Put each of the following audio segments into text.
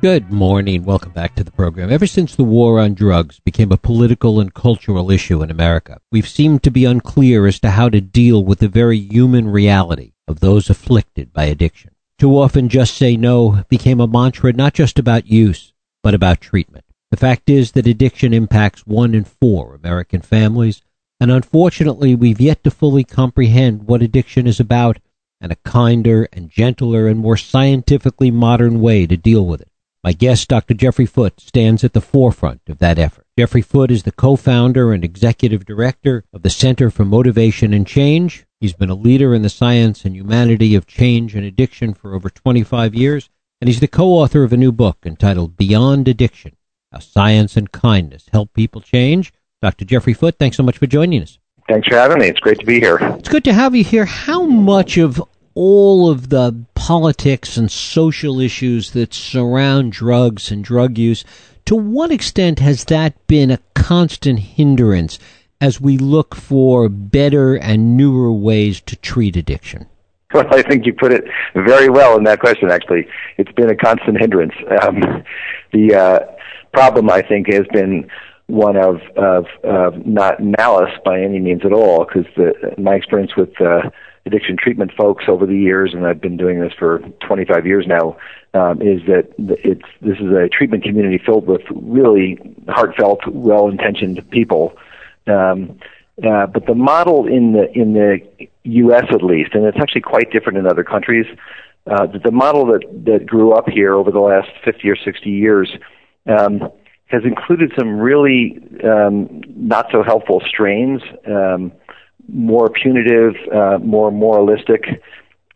Good morning. Welcome back to the program. Ever since the war on drugs became a political and cultural issue in America, we've seemed to be unclear as to how to deal with the very human reality of those afflicted by addiction. Too often, just say no became a mantra not just about use, but about treatment. The fact is that addiction impacts one in four American families, and unfortunately, we've yet to fully comprehend what addiction is about and a kinder and gentler and more scientifically modern way to deal with it. My guest, Dr. Jeffrey Foote, stands at the forefront of that effort. Jeffrey Foote is the co-founder and executive director of the Center for Motivation and Change. He's been a leader in the science and humanity of change and addiction for over 25 years, and he's the co-author of a new book entitled Beyond Addiction: How Science and Kindness Help People Change. Dr. Jeffrey Foote, thanks so much for joining us. Thanks for having me. It's great to be here. It's good to have you here. How much of all of the politics and social issues that surround drugs and drug use, to what extent has that been a constant hindrance as we look for better and newer ways to treat addiction? Well, I think you put it very well in that question, actually. It's been a constant hindrance. Um, the uh, problem, I think, has been one of, of, of not malice by any means at all, because my experience with uh, addiction treatment folks over the years, and I've been doing this for 25 years now, um, is that it's this is a treatment community filled with really heartfelt, well-intentioned people. Um, uh, but the model in the in the U.S. at least, and it's actually quite different in other countries. Uh, the model that that grew up here over the last 50 or 60 years um, has included some really um, not so helpful strains. Um, more punitive, uh, more moralistic,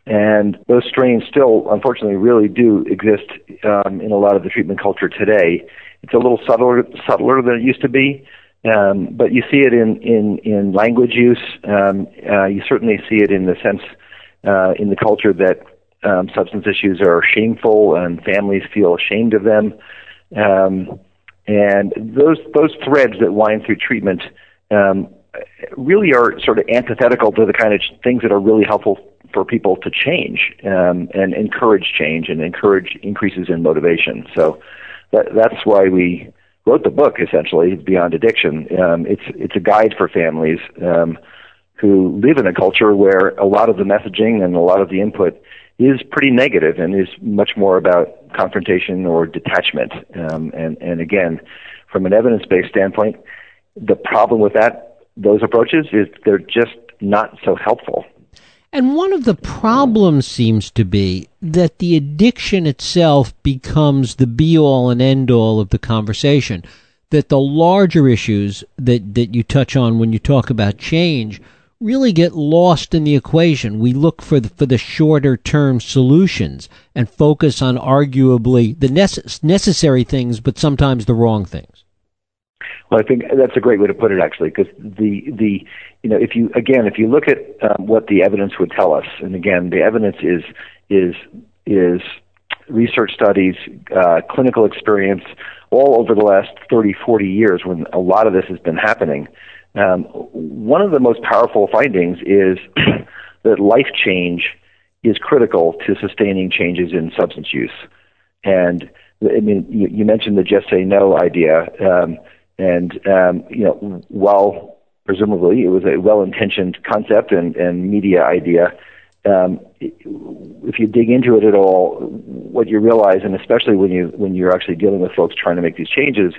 and those strains still, unfortunately, really do exist um, in a lot of the treatment culture today. It's a little subtler, subtler than it used to be, um, but you see it in in, in language use. Um, uh, you certainly see it in the sense uh, in the culture that um, substance issues are shameful and families feel ashamed of them. Um, and those those threads that wind through treatment um, really are sort of antithetical to the kind of things that are really helpful for people to change um, and encourage change and encourage increases in motivation. So that, that's why we wrote the book. Essentially, Beyond Addiction. Um, it's it's a guide for families um, who live in a culture where a lot of the messaging and a lot of the input is pretty negative and is much more about confrontation or detachment. Um, and and again, from an evidence-based standpoint, the problem with that those approaches is they're just not so helpful. And one of the problems seems to be that the addiction itself becomes the be all and end all of the conversation. That the larger issues that, that you touch on when you talk about change really get lost in the equation. We look for the, for the shorter term solutions and focus on arguably the necess- necessary things, but sometimes the wrong things. Well, I think that's a great way to put it, actually, because the the you know if you again if you look at um, what the evidence would tell us, and again the evidence is is is research studies, uh, clinical experience, all over the last 30, 40 years when a lot of this has been happening. Um, one of the most powerful findings is that life change is critical to sustaining changes in substance use. And I mean, you, you mentioned the just say no idea. Um, and um, you know, while presumably it was a well-intentioned concept and, and media idea, um, if you dig into it at all, what you realize, and especially when you when you're actually dealing with folks trying to make these changes,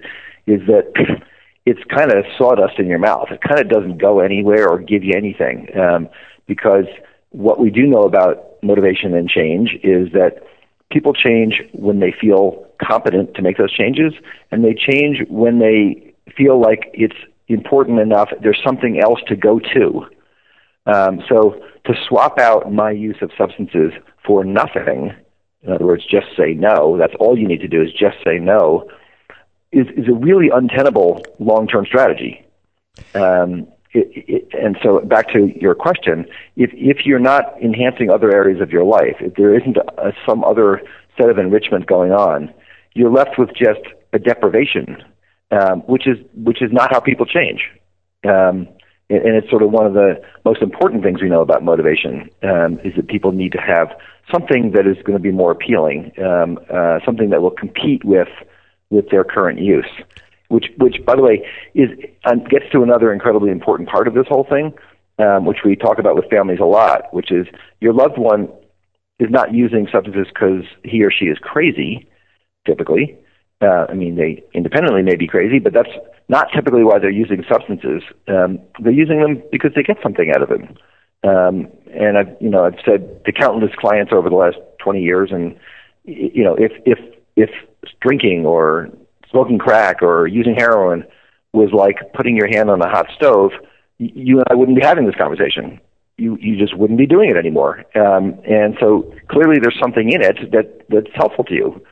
is that it's kind of sawdust in your mouth. It kind of doesn't go anywhere or give you anything, um, because what we do know about motivation and change is that people change when they feel competent to make those changes, and they change when they feel like it's important enough. There's something else to go to. Um, so to swap out my use of substances for nothing, in other words, just say no. That's all you need to do is just say no. Is is a really untenable long term strategy. Um, it, it, and so back to your question, if if you're not enhancing other areas of your life, if there isn't a, some other set of enrichment going on, you're left with just a deprivation, um, which is which is not how people change. Um, and it's sort of one of the most important things we know about motivation um, is that people need to have something that is going to be more appealing, um, uh, something that will compete with with their current use. Which, which, by the way, is um, gets to another incredibly important part of this whole thing, um, which we talk about with families a lot, which is your loved one is not using substances because he or she is crazy, typically. Uh, I mean, they independently may be crazy, but that's not typically why they're using substances. Um, they're using them because they get something out of them. Um, and I've, you know, I've said to countless clients over the last 20 years, and you know, if if if drinking or smoking crack or using heroin was like putting your hand on a hot stove, you and I wouldn't be having this conversation. You you just wouldn't be doing it anymore. Um, and so clearly, there's something in it that that's helpful to you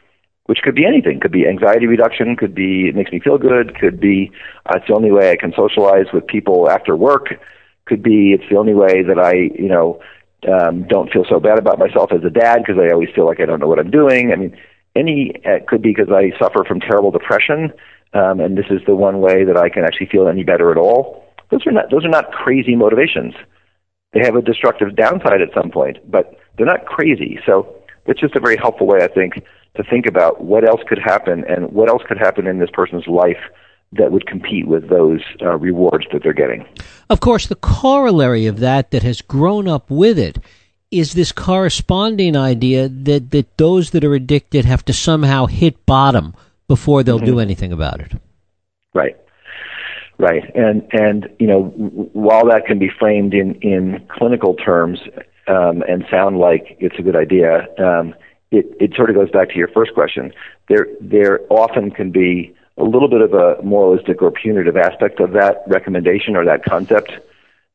which could be anything. Could be anxiety reduction. Could be it makes me feel good. Could be uh, it's the only way I can socialize with people after work. Could be it's the only way that I you know um, don't feel so bad about myself as a dad because I always feel like I don't know what I'm doing. I mean, any uh, could be because I suffer from terrible depression, um, and this is the one way that I can actually feel any better at all. Those are not those are not crazy motivations. They have a destructive downside at some point, but they're not crazy. So it's just a very helpful way, I think, to think about what else could happen and what else could happen in this person's life that would compete with those uh, rewards that they're getting. Of course, the corollary of that that has grown up with it is this corresponding idea that, that those that are addicted have to somehow hit bottom before they'll mm-hmm. do anything about it. Right. Right. And and you know while that can be framed in in clinical terms um, and sound like it's a good idea, um, it, it sort of goes back to your first question. There, there often can be a little bit of a moralistic or punitive aspect of that recommendation or that concept.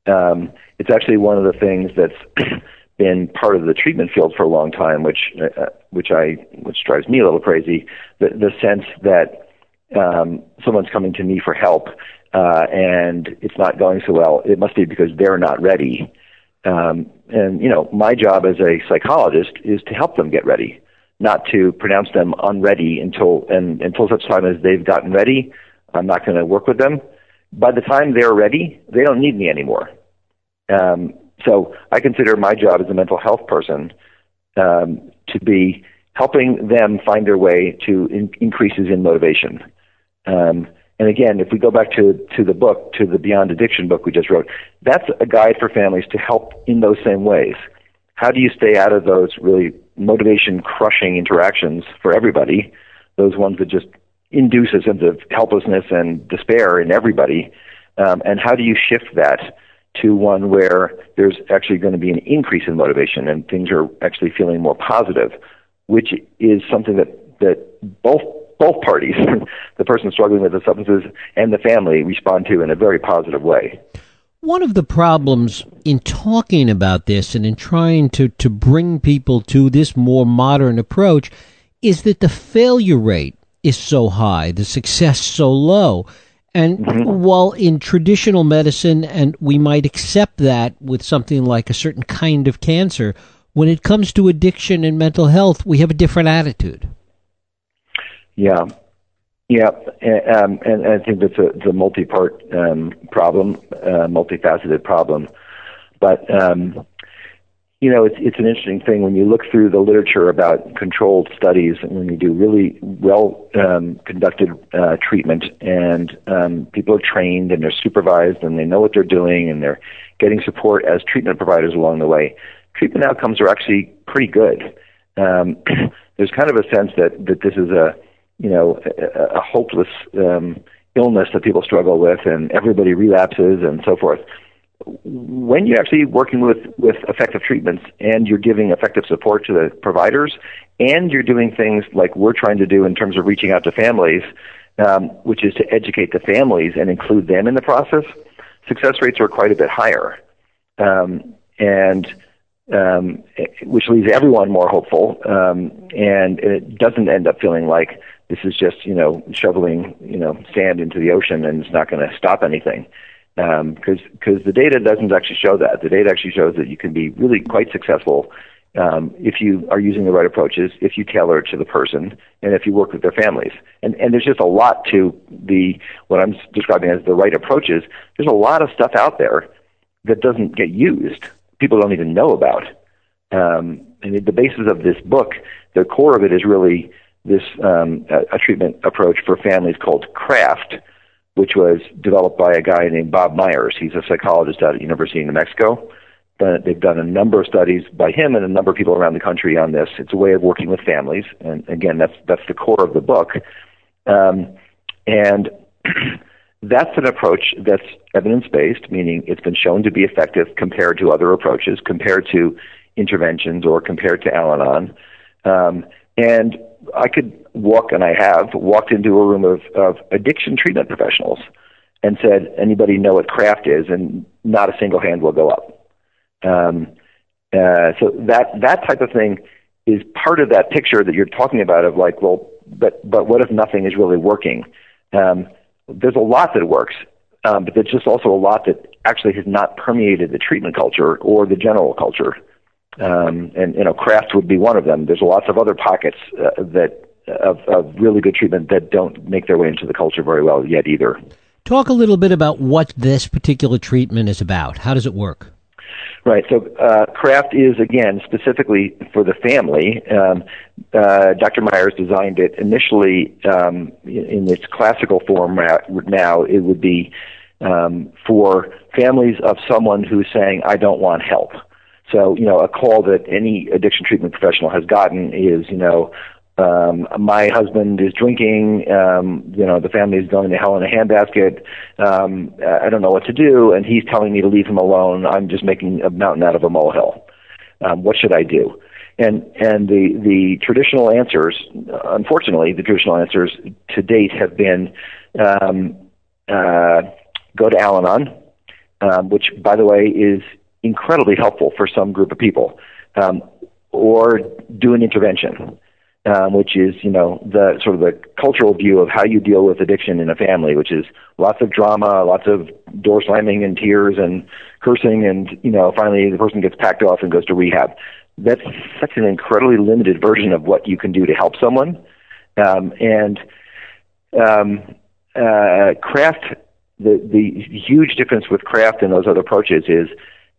Um, it's actually one of the things that's been part of the treatment field for a long time, which, uh, which I, which drives me a little crazy. The, the sense that um, someone's coming to me for help uh, and it's not going so well. It must be because they're not ready. Um, and you know, my job as a psychologist is to help them get ready, not to pronounce them unready until and until such time as they've gotten ready. I'm not going to work with them. By the time they're ready, they don't need me anymore. Um, so I consider my job as a mental health person um, to be helping them find their way to in- increases in motivation. Um, and again, if we go back to, to the book, to the Beyond Addiction book we just wrote, that's a guide for families to help in those same ways. How do you stay out of those really motivation crushing interactions for everybody, those ones that just induce a sense of helplessness and despair in everybody? Um, and how do you shift that to one where there's actually going to be an increase in motivation and things are actually feeling more positive, which is something that, that both both parties, the person struggling with the substances and the family, respond to in a very positive way. One of the problems in talking about this and in trying to, to bring people to this more modern approach is that the failure rate is so high, the success so low. And mm-hmm. while in traditional medicine, and we might accept that with something like a certain kind of cancer, when it comes to addiction and mental health, we have a different attitude. Yeah, yeah, um, and, and I think that's a, it's a multi-part um, problem, uh, multifaceted problem. But um, you know, it's it's an interesting thing when you look through the literature about controlled studies, and when you do really well um, conducted uh, treatment, and um, people are trained and they're supervised and they know what they're doing, and they're getting support as treatment providers along the way. Treatment outcomes are actually pretty good. Um, there's kind of a sense that that this is a you know, a, a hopeless um, illness that people struggle with, and everybody relapses and so forth. When you're actually working with, with effective treatments and you're giving effective support to the providers, and you're doing things like we're trying to do in terms of reaching out to families, um, which is to educate the families and include them in the process, success rates are quite a bit higher. Um, and um, which leaves everyone more hopeful, um, and, and it doesn't end up feeling like this is just you know shoveling you know sand into the ocean and it's not going to stop anything because um, because the data doesn't actually show that the data actually shows that you can be really quite successful um, if you are using the right approaches, if you tailor it to the person, and if you work with their families. And, and there's just a lot to the what I'm describing as the right approaches. There's a lot of stuff out there that doesn't get used. People don't even know about. Um, and the basis of this book, the core of it is really this um, a, treatment approach for families called CRAFT, which was developed by a guy named Bob Meyers. He's a psychologist out at University of New Mexico. They've done a number of studies by him and a number of people around the country on this. It's a way of working with families, and again, that's that's the core of the book. Um, and that's an approach that's evidence based, meaning it's been shown to be effective compared to other approaches, compared to interventions or compared to Al Anon. Um, and I could walk, and I have walked into a room of, of addiction treatment professionals and said, "Anybody know what craft is?" And not a single hand will go up. Um, uh, so that that type of thing is part of that picture that you're talking about of like, well, but but what if nothing is really working? Um, there's a lot that works, um, but there's just also a lot that actually has not permeated the treatment culture or the general culture. Um, and you know, craft would be one of them. There's lots of other pockets uh, that of, of really good treatment that don't make their way into the culture very well yet either. Talk a little bit about what this particular treatment is about. How does it work? Right. So uh, craft is again specifically for the family. Um, uh, Dr. Meyers designed it initially um, in its classical form. Now it would be um, for families of someone who's saying, "I don't want help." So you know, a call that any addiction treatment professional has gotten is, you know, um, my husband is drinking, um, you know, the family is going to hell in a handbasket. Um, I don't know what to do, and he's telling me to leave him alone. I'm just making a mountain out of a molehill. Um, what should I do? And and the the traditional answers, unfortunately, the traditional answers to date have been um, uh, go to Al-Anon, um, which, by the way, is incredibly helpful for some group of people, um, or do an intervention um, which is you know the sort of the cultural view of how you deal with addiction in a family, which is lots of drama, lots of door slamming and tears and cursing, and you know finally the person gets packed off and goes to rehab. That's such an incredibly limited version of what you can do to help someone, um, and um, uh, craft. The the huge difference with craft and those other approaches is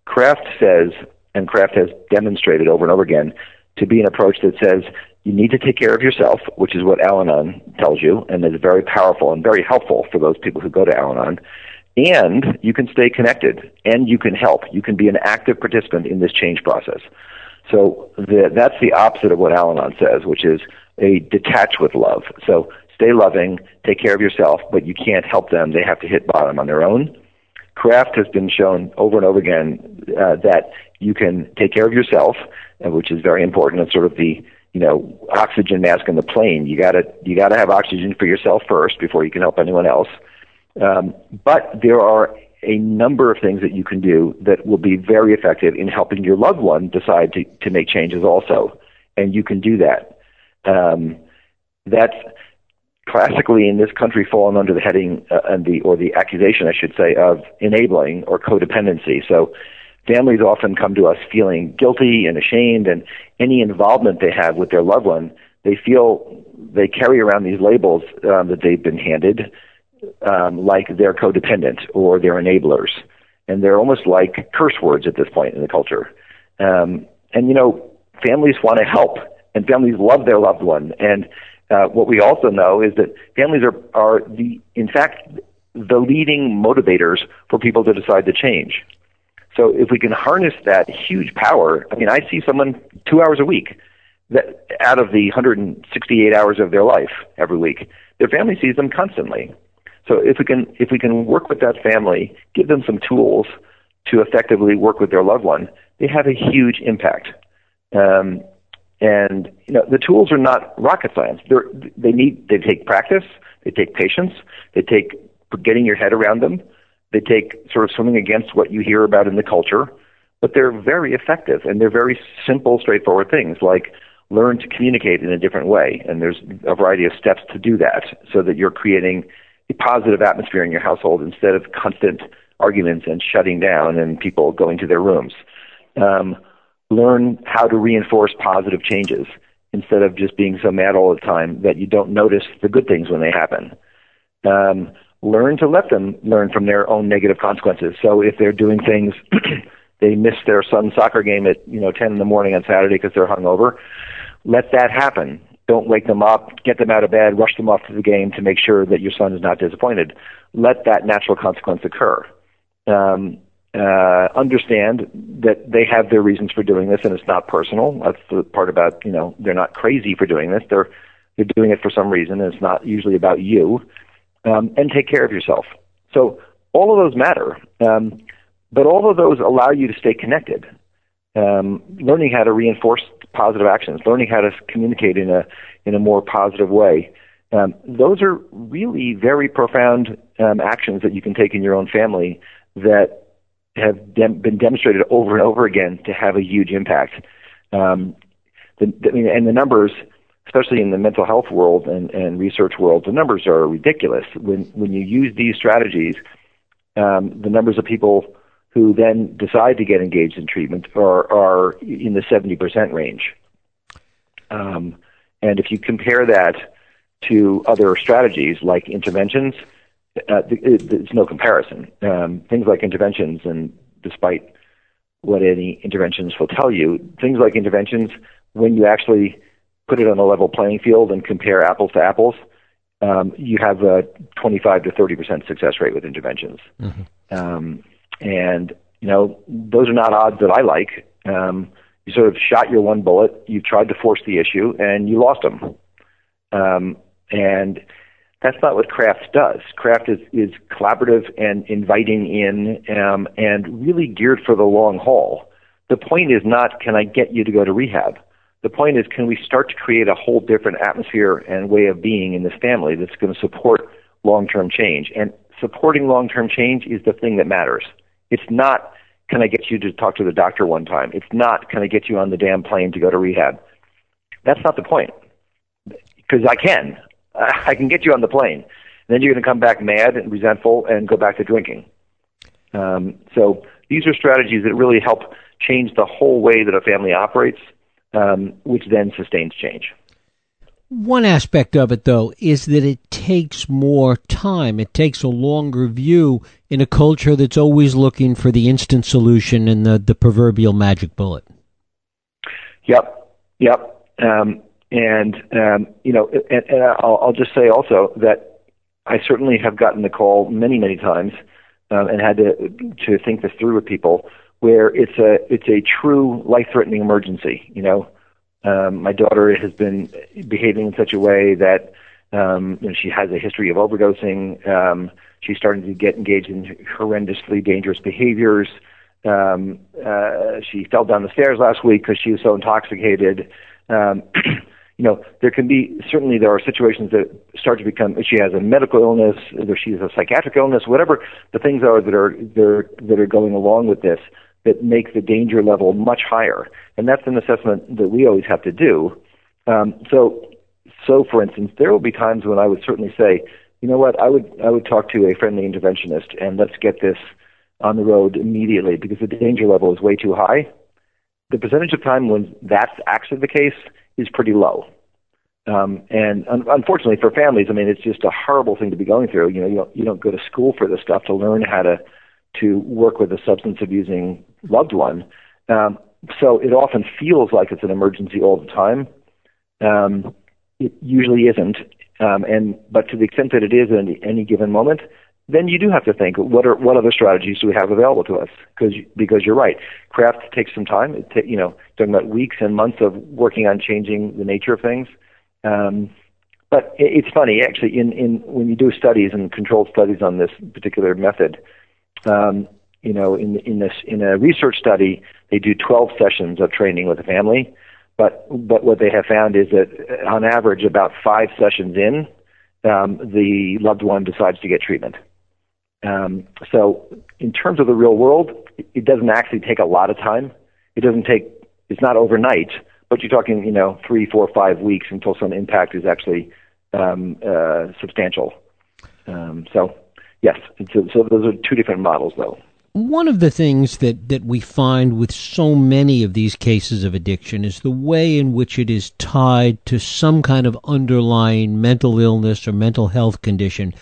craft says, and craft has demonstrated over and over again to be an approach that says you need to take care of yourself, which is what Al Anon tells you, and is very powerful and very helpful for those people who go to Al Anon. And you can stay connected, and you can help. You can be an active participant in this change process. So the, that's the opposite of what Al Anon says, which is a detach with love. So stay loving, take care of yourself, but you can't help them. They have to hit bottom on their own. Craft has been shown over and over again uh, that you can take care of yourself, which is very important. It's sort of the you know oxygen mask in the plane. You gotta you gotta have oxygen for yourself first before you can help anyone else. Um, but there are a number of things that you can do that will be very effective in helping your loved one decide to, to make changes also, and you can do that. Um, that's classically in this country fallen under the heading uh, and the or the accusation, I should say, of enabling or codependency. So families often come to us feeling guilty and ashamed, and any involvement they have with their loved one, they feel they carry around these labels um, that they've been handed, um, like they're codependent or they're enablers, and they're almost like curse words at this point in the culture. Um, and you know, families want to help, and families love their loved one, and what we also know is that families are are the in fact the leading motivators for people to decide to change. So if we can harness that huge power, I mean, I see someone two hours a week that out of the 168 hours of their life every week, their family sees them constantly. So if we can if we can work with that family, give them some tools to effectively work with their loved one, they have a huge impact. Um, and you know the tools are not rocket science. They're, they need they take practice, they take patience, they take getting your head around them. They take sort of swimming against what you hear about in the culture, but they're very effective and they're very simple, straightforward things like learn to communicate in a different way. And there's a variety of steps to do that so that you're creating a positive atmosphere in your household instead of constant arguments and shutting down and people going to their rooms. Um, learn how to reinforce positive changes instead of just being so mad all the time that you don't notice the good things when they happen. Um, learn to let them learn from their own negative consequences. So if they're doing things, they miss their son's soccer game at you know 10 in the morning on Saturday because they're hungover. Let that happen. Don't wake them up, get them out of bed, rush them off to the game to make sure that your son is not disappointed. Let that natural consequence occur. Um, uh, understand that they have their reasons for doing this, and it's not personal. That's the part about you know they're not crazy for doing this. They're they're doing it for some reason, and it's not usually about you. Um, and take care of yourself. So all of those matter, um, but all of those allow you to stay connected. Um, learning how to reinforce positive actions, learning how to communicate in a in a more positive way. Um, those are really very profound um, actions that you can take in your own family that have dem- been demonstrated over and over again to have a huge impact. Um, the, the, and the numbers, especially in the mental health world and, and research world, the numbers are ridiculous. When when you use these strategies, um, the numbers of people who then decide to get engaged in treatment are are in the seventy percent range. Um, and if you compare that to other strategies like interventions, uh, there's no comparison. Um, things like interventions, and despite what any interventions will tell you, things like interventions, when you actually put it on a level playing field and compare apples to apples, um, you have a 25 to 30 percent success rate with interventions. Mm-hmm. Um, and you know those are not odds that I like. Um, you sort of shot your one bullet, you tried to force the issue, and you lost them. Um, and that's not what craft does. Craft is, is collaborative and inviting in um, and really geared for the long haul. The point is not, can I get you to go to rehab? The point is, can we start to create a whole different atmosphere and way of being in this family that's going to support long term change? And supporting long term change is the thing that matters. It's not, can I get you to talk to the doctor one time? It's not, can I get you on the damn plane to go to rehab? That's not the point. Because I can. I can get you on the plane. And then you're going to come back mad and resentful and go back to drinking. Um, so these are strategies that really help change the whole way that a family operates, um, which then sustains change. One aspect of it, though, is that it takes more time. It takes a longer view in a culture that's always looking for the instant solution and the, the proverbial magic bullet. Yep, yep. Um, and um, you know, and, and I'll, I'll just say also that I certainly have gotten the call many, many times, um, and had to to think this through with people where it's a it's a true life-threatening emergency. You know, um, my daughter has been behaving in such a way that um, you know, she has a history of overdosing. Um, she's starting to get engaged in horrendously dangerous behaviors. Um, uh, she fell down the stairs last week because she was so intoxicated. Um, you know, there can be certainly there are situations that start to become. She has a medical illness, either she has a psychiatric illness, whatever the things are that are that that are going along with this that make the danger level much higher, and that's an assessment that we always have to do. Um, so, so for instance, there will be times when I would certainly say, you know what, I would I would talk to a friendly interventionist and let's get this on the road immediately because the danger level is way too high. The percentage of time when that's actually the case is pretty low. Um, and un- unfortunately for families, I mean, it's just a horrible thing to be going through. You know, you don't, you don't go to school for this stuff to learn how to to work with a substance abusing loved one. Um, so it often feels like it's an emergency all the time. Um, it usually isn't. Um, and but to the extent that it is at any, any given moment, then you do have to think what are what other strategies do we have available to us? Because because you're right, craft takes some time. It ta- you know, talking about weeks and months of working on changing the nature of things. Um, but it, it's funny actually. In in when you do studies and controlled studies on this particular method, um, you know, in in this in a research study, they do 12 sessions of training with a family. But but what they have found is that on average, about five sessions in, um, the loved one decides to get treatment. Um, so in terms of the real world, it doesn't actually take a lot of time. It doesn't take, it's not overnight, but you're talking, you know, three, four, five weeks until some impact is actually um, uh, substantial. Um, so, yes, so, so those are two different models, though. One of the things that, that we find with so many of these cases of addiction is the way in which it is tied to some kind of underlying mental illness or mental health condition.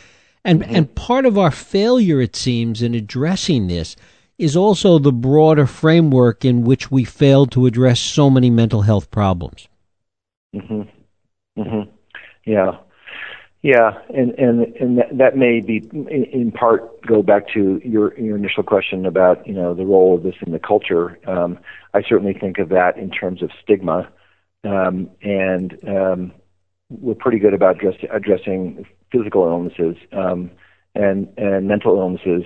And, mm-hmm. and part of our failure, it seems, in addressing this is also the broader framework in which we failed to address so many mental health problems. hmm hmm Yeah. Yeah, and and and that, that may be in part go back to your your initial question about you know the role of this in the culture. Um, I certainly think of that in terms of stigma, um, and um, we're pretty good about address, addressing physical illnesses, um, and and mental illnesses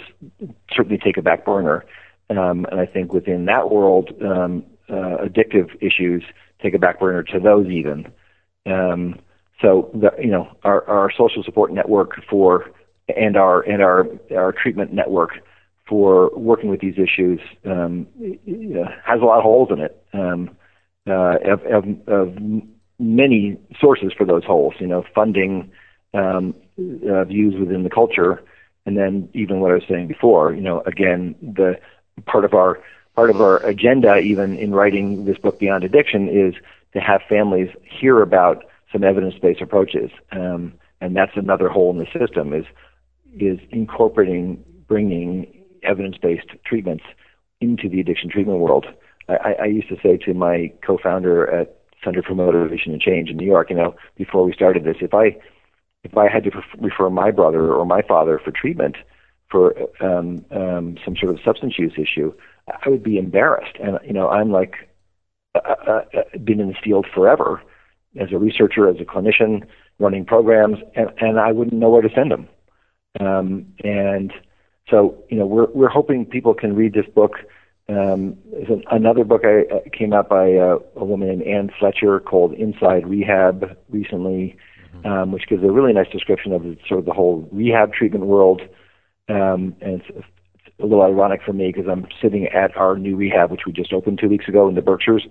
certainly take a back burner. Um, and I think within that world, um, uh, addictive issues take a back burner to those even. Um, so the, you know our, our social support network for and our and our our treatment network for working with these issues um, has a lot of holes in it. Um, uh, of, of, of many sources for those holes. You know, funding, um, uh, views within the culture, and then even what I was saying before. You know, again, the part of our part of our agenda, even in writing this book Beyond Addiction, is to have families hear about some evidence-based approaches, um, and that's another hole in the system is is incorporating bringing evidence-based treatments into the addiction treatment world. I, I used to say to my co-founder at Center for Motivation and Change in New York, you know, before we started this, if I if I had to refer my brother or my father for treatment for um, um, some sort of substance use issue, I would be embarrassed. And you know, I'm like uh, uh, uh been in this field forever, as a researcher, as a clinician, running programs, and, and I wouldn't know where to send them. Um, and so, you know, we're we're hoping people can read this book. Um, there's an, another book I uh, came out by uh, a woman named Anne Fletcher called Inside Rehab recently, mm-hmm. um, which gives a really nice description of sort of the whole rehab treatment world. Um, and it's, it's a little ironic for me because I'm sitting at our new rehab, which we just opened two weeks ago in the Berkshires.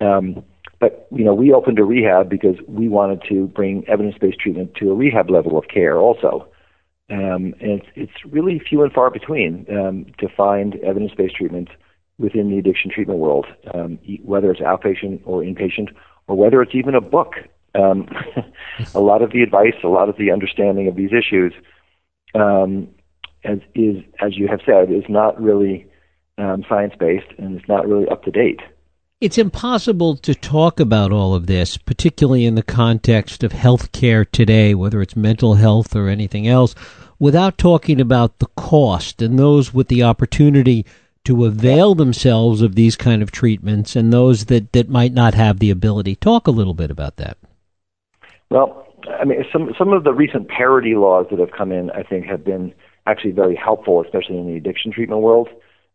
Um, but you know, we opened a rehab because we wanted to bring evidence-based treatment to a rehab level of care also. Um, and it's, it's really few and far between um, to find evidence-based treatment within the addiction treatment world, um, whether it's outpatient or inpatient, or whether it's even a book. Um, a lot of the advice, a lot of the understanding of these issues, um, as is as you have said, is not really um, science-based and it's not really up to date. It's impossible to talk about all of this, particularly in the context of healthcare today, whether it's mental health or anything else, without talking about the cost and those with the opportunity to avail themselves of these kind of treatments and those that, that might not have the ability. Talk a little bit about that. Well, I mean, some some of the recent parity laws that have come in, I think, have been actually very helpful, especially in the addiction treatment world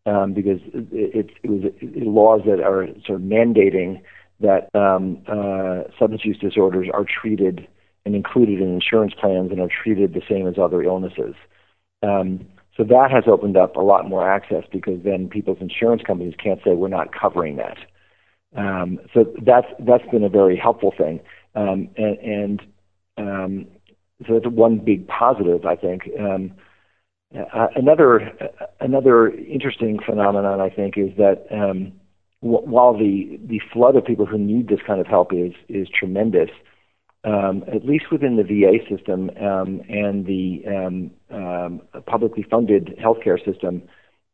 um, because it, it, was laws that are sort of mandating that um, uh, substance use disorders are treated and included in insurance plans and are treated the same as other illnesses. Um, so that has opened up a lot more access because then people's insurance companies can't say we're not covering that. Um, so that's that's been a very helpful thing, and, and um, so that's one big positive I think. Um, uh, another another interesting phenomenon, I think, is that um, while the the flood of people who need this kind of help is is tremendous, um, at least within the VA system um, and the um, um, publicly funded healthcare system,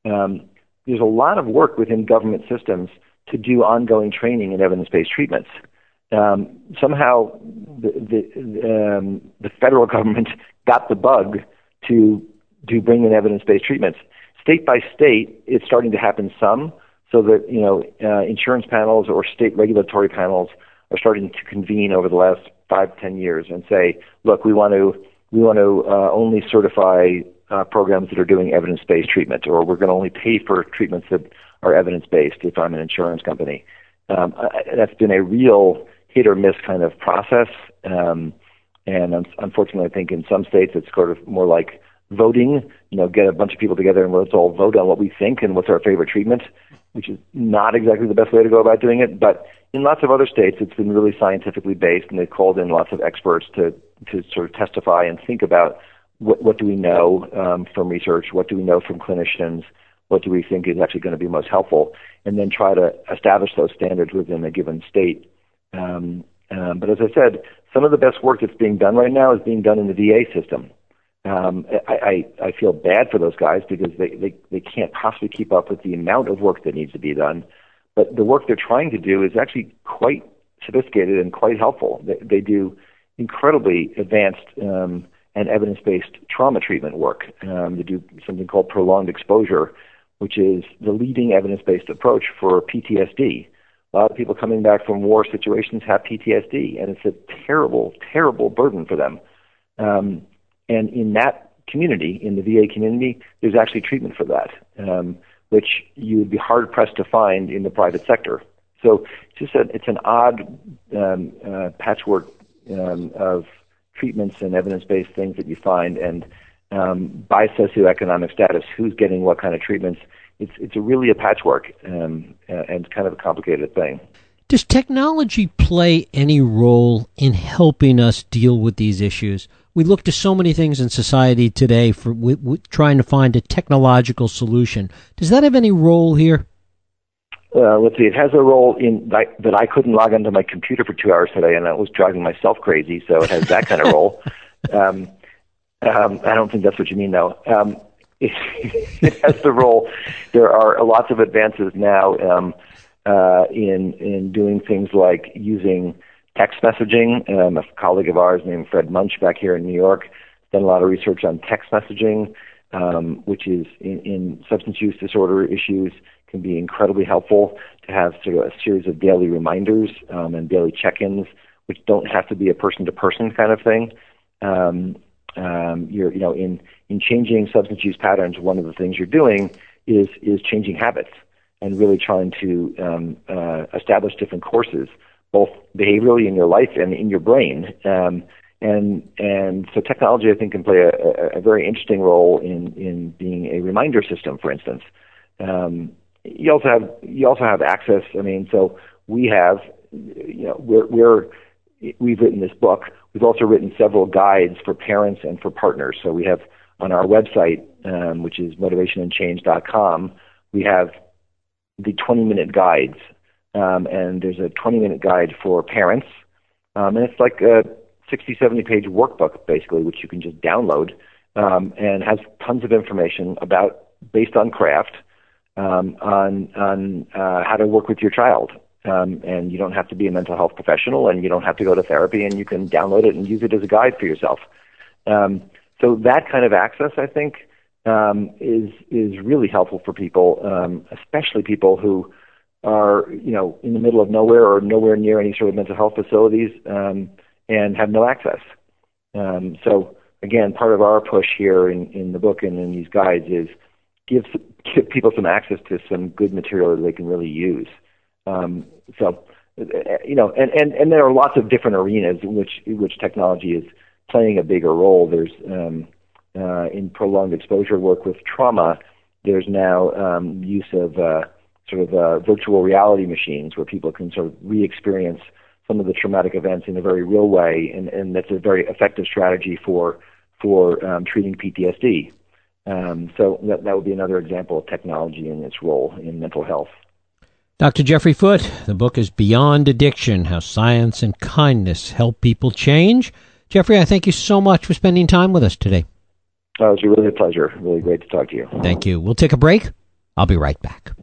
um, there's a lot of work within government systems to do ongoing training in evidence-based treatments. Um, somehow, the the, um, the federal government got the bug to to bring in evidence-based treatments. State by state, it's starting to happen some, so that you know uh, insurance panels or state regulatory panels are starting to convene over the last five ten years and say, look, we want to we want to uh, only certify uh, programs that are doing evidence-based treatment, or we're going to only pay for treatments that are evidence-based. If I'm an insurance company, um, that's been a real hit or miss kind of process. Um, and unfortunately, I think in some states it's sort of more like voting, you know, get a bunch of people together and let's all vote on what we think and what's our favorite treatment, which is not exactly the best way to go about doing it. But in lots of other states, it's been really scientifically based, and they've called in lots of experts to to sort of testify and think about what what do we know um, from research, what do we know from clinicians, what do we think is actually going to be most helpful, and then try to establish those standards within a given state. Um, um, but as I said, some of the best work that's being done right now is being done in the VA system. Um, I, I, I feel bad for those guys because they, they, they can't possibly keep up with the amount of work that needs to be done. But the work they're trying to do is actually quite sophisticated and quite helpful. They, they do incredibly advanced um, and evidence-based trauma treatment work. Um, they do something called prolonged exposure, which is the leading evidence-based approach for PTSD. A lot of people coming back from war situations have PTSD, and it's a terrible, terrible burden for them. Um, and in that community, in the VA community, there's actually treatment for that, um, which you would be hard pressed to find in the private sector. So it's just a, it's an odd um, uh, patchwork um, of treatments and evidence-based things that you find, and um, by socioeconomic status, who's getting what kind of treatments. It's it's a really a patchwork um, and kind of a complicated thing. Does technology play any role in helping us deal with these issues? We look to so many things in society today for w- w- trying to find a technological solution. Does that have any role here? uh, let's see, it has a role in that, that I couldn't log onto my computer for two hours today, and that was driving myself crazy. So it has that kind of role. Um, um, I don't think that's what you mean, though. Um, it, has the role. There are lots of advances now um, uh, in in doing things like using text messaging. Um, a colleague of ours named Fred Muench back here in New York done a lot of research on text messaging, um, which is in, in substance use disorder issues can be incredibly helpful to have sort of a series of daily reminders um, and daily check-ins, which don't have to be a person-to-person kind of thing. Um, um, you're, you know, in in changing substance use patterns, one of the things you're doing is is changing habits and really trying to um, uh, establish different courses, both behaviorally in your life and in your brain. Um, and and so technology, I think, can play a, a, very interesting role in in being a reminder system, for instance. Um, you also have you also have access. I mean, so we have you know we're we're we've written this book. We've also written several guides for parents and for partners. So we have on our website, um, which is motivationandchange.com, we have the 20 minute guides. Um, and there's a 20 minute guide for parents. Um, and it's like a 60, 70 page workbook, basically, which you can just download um, and has tons of information about based on craft um, on on uh, how to work with your child. Um, and you don't have to be a mental health professional, and you don't have to go to therapy, and you can download it and use it as a guide for yourself. Um, so that kind of access, I think, um, is is really helpful for people, um, especially people who are you know in the middle of nowhere or nowhere near any sort of mental health facilities um, and have no access. Um, so again, part of our push here in, in the book and in these guides is give give people some access to some good material that they can really use. Um, so, you know, and, and, and there are lots of different arenas in which in which technology is playing a bigger role. There's um, uh, in prolonged exposure work with trauma. There's now um, use of uh, sort of uh, virtual reality machines where people can sort of re-experience some of the traumatic events in a very real way, and, and that's a very effective strategy for for um, treating PTSD. Um, so that, that would be another example of technology and its role in mental health. Dr. Jeffrey Foote, the book is Beyond Addiction How Science and Kindness Help People Change. Jeffrey, I thank you so much for spending time with us today. Oh, it was really a pleasure. Really great to talk to you. Thank you. We'll take a break. I'll be right back.